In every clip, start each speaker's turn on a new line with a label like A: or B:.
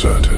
A: certain.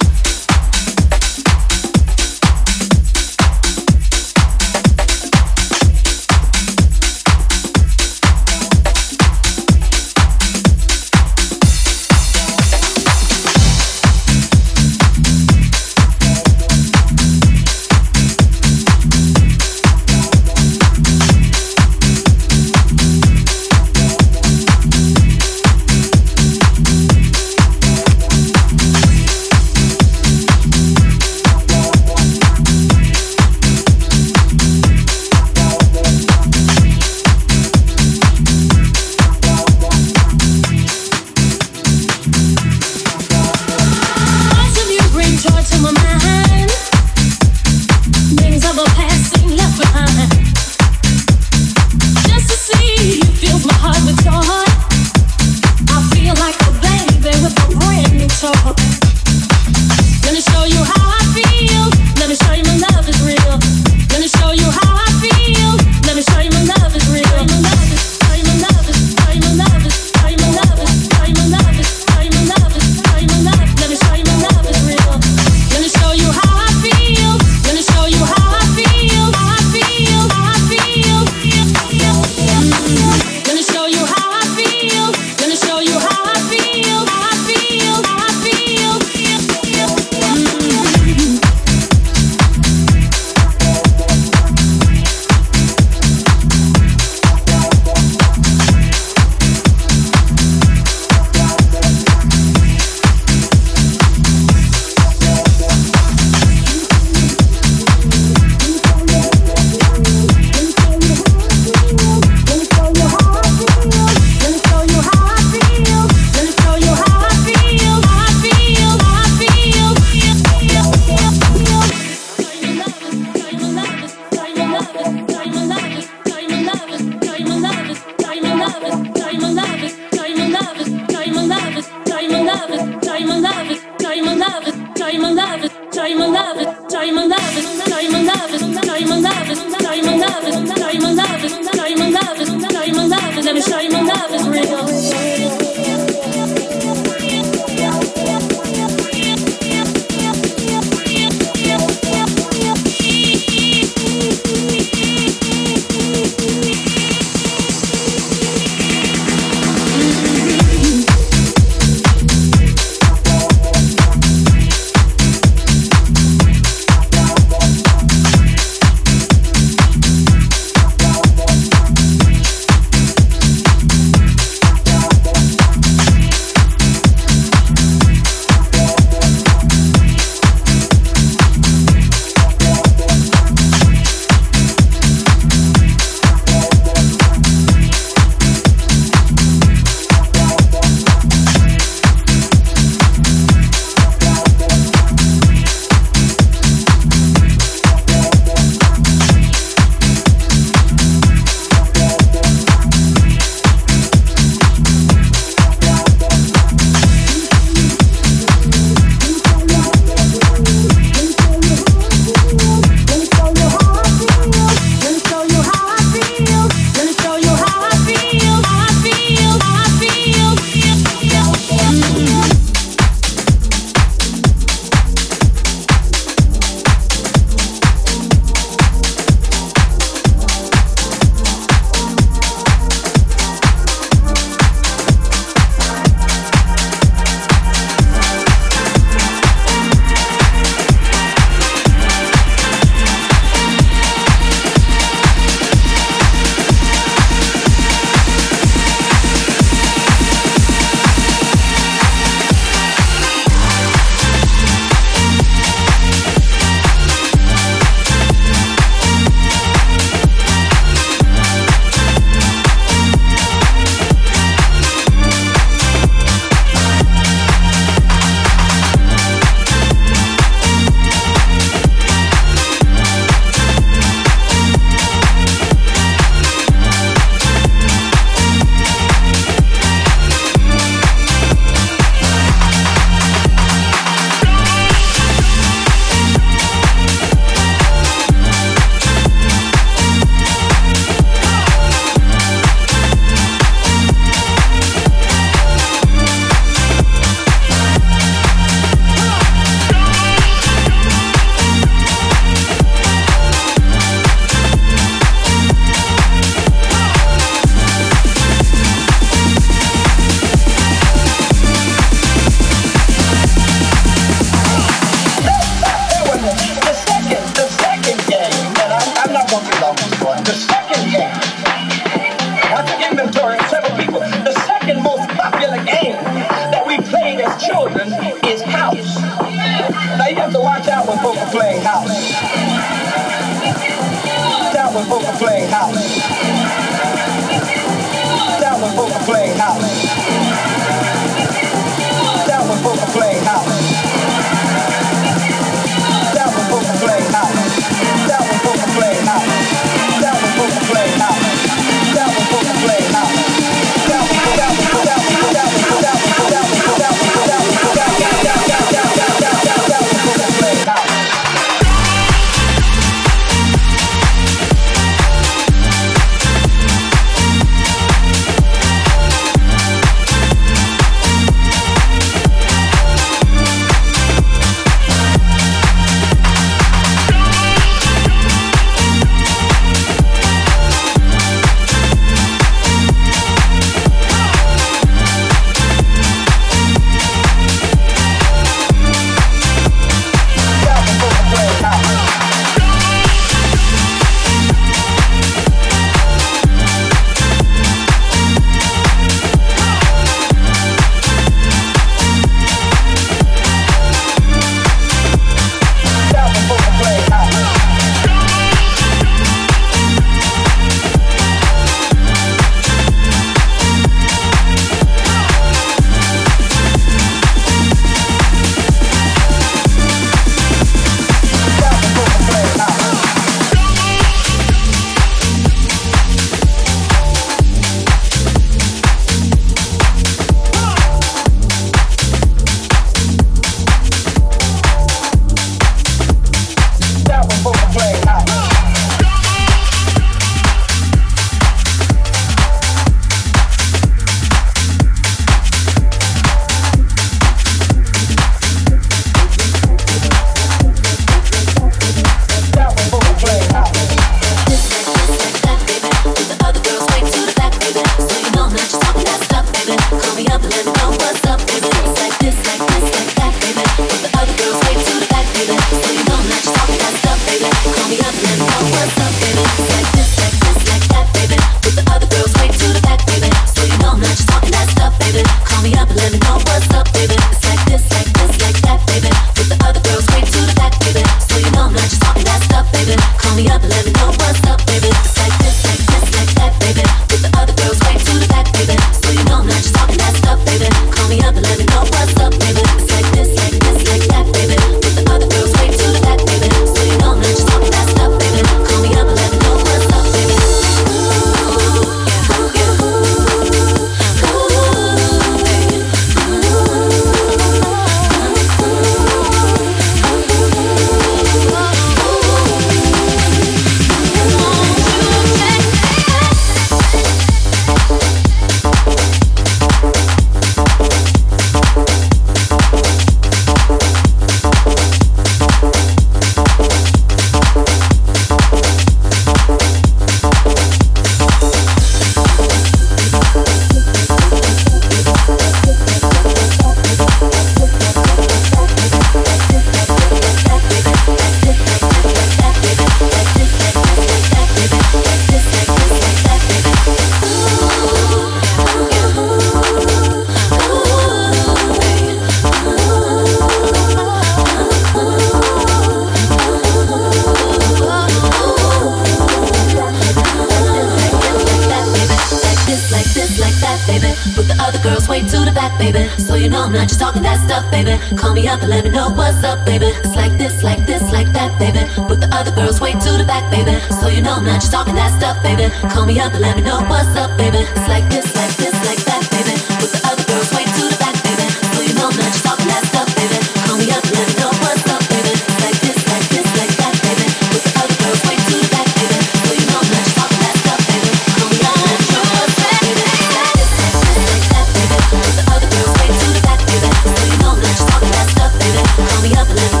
B: me up and let me know what's up, baby. It's like this, like this, like that, baby. With the other girls way to the back, baby. So you know that you're talking that stuff, baby. Call me up and let me know what's up, baby. It's like this, like this, like that, baby. With the other girls way to the back, baby. So you know that you're talking that stuff, baby. Call me up and let me know what's up, baby. It's like this, like this, like that, baby. With the other girls way to the back, baby. So you know that you're talking that stuff, baby. Call me up and let me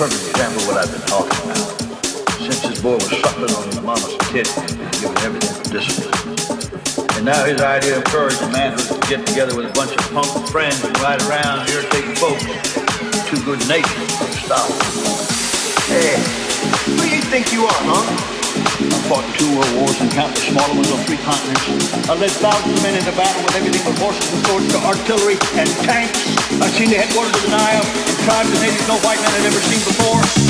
C: perfect example of what I've been talking about. Since this boy was suckling on his mama's titty and giving everything for discipline. And now his idea of courage and manhood is to get together with a bunch of punk friends and ride around irritating folks. Too good natured stop. Hey, who
D: do you think you are,
C: huh? Fought two world wars and countless smaller ones on three continents. I led thousands of men into battle with everything from horses and swords to artillery and tanks. I've seen the headquarters of the Nile and tribes and no white man had ever seen before.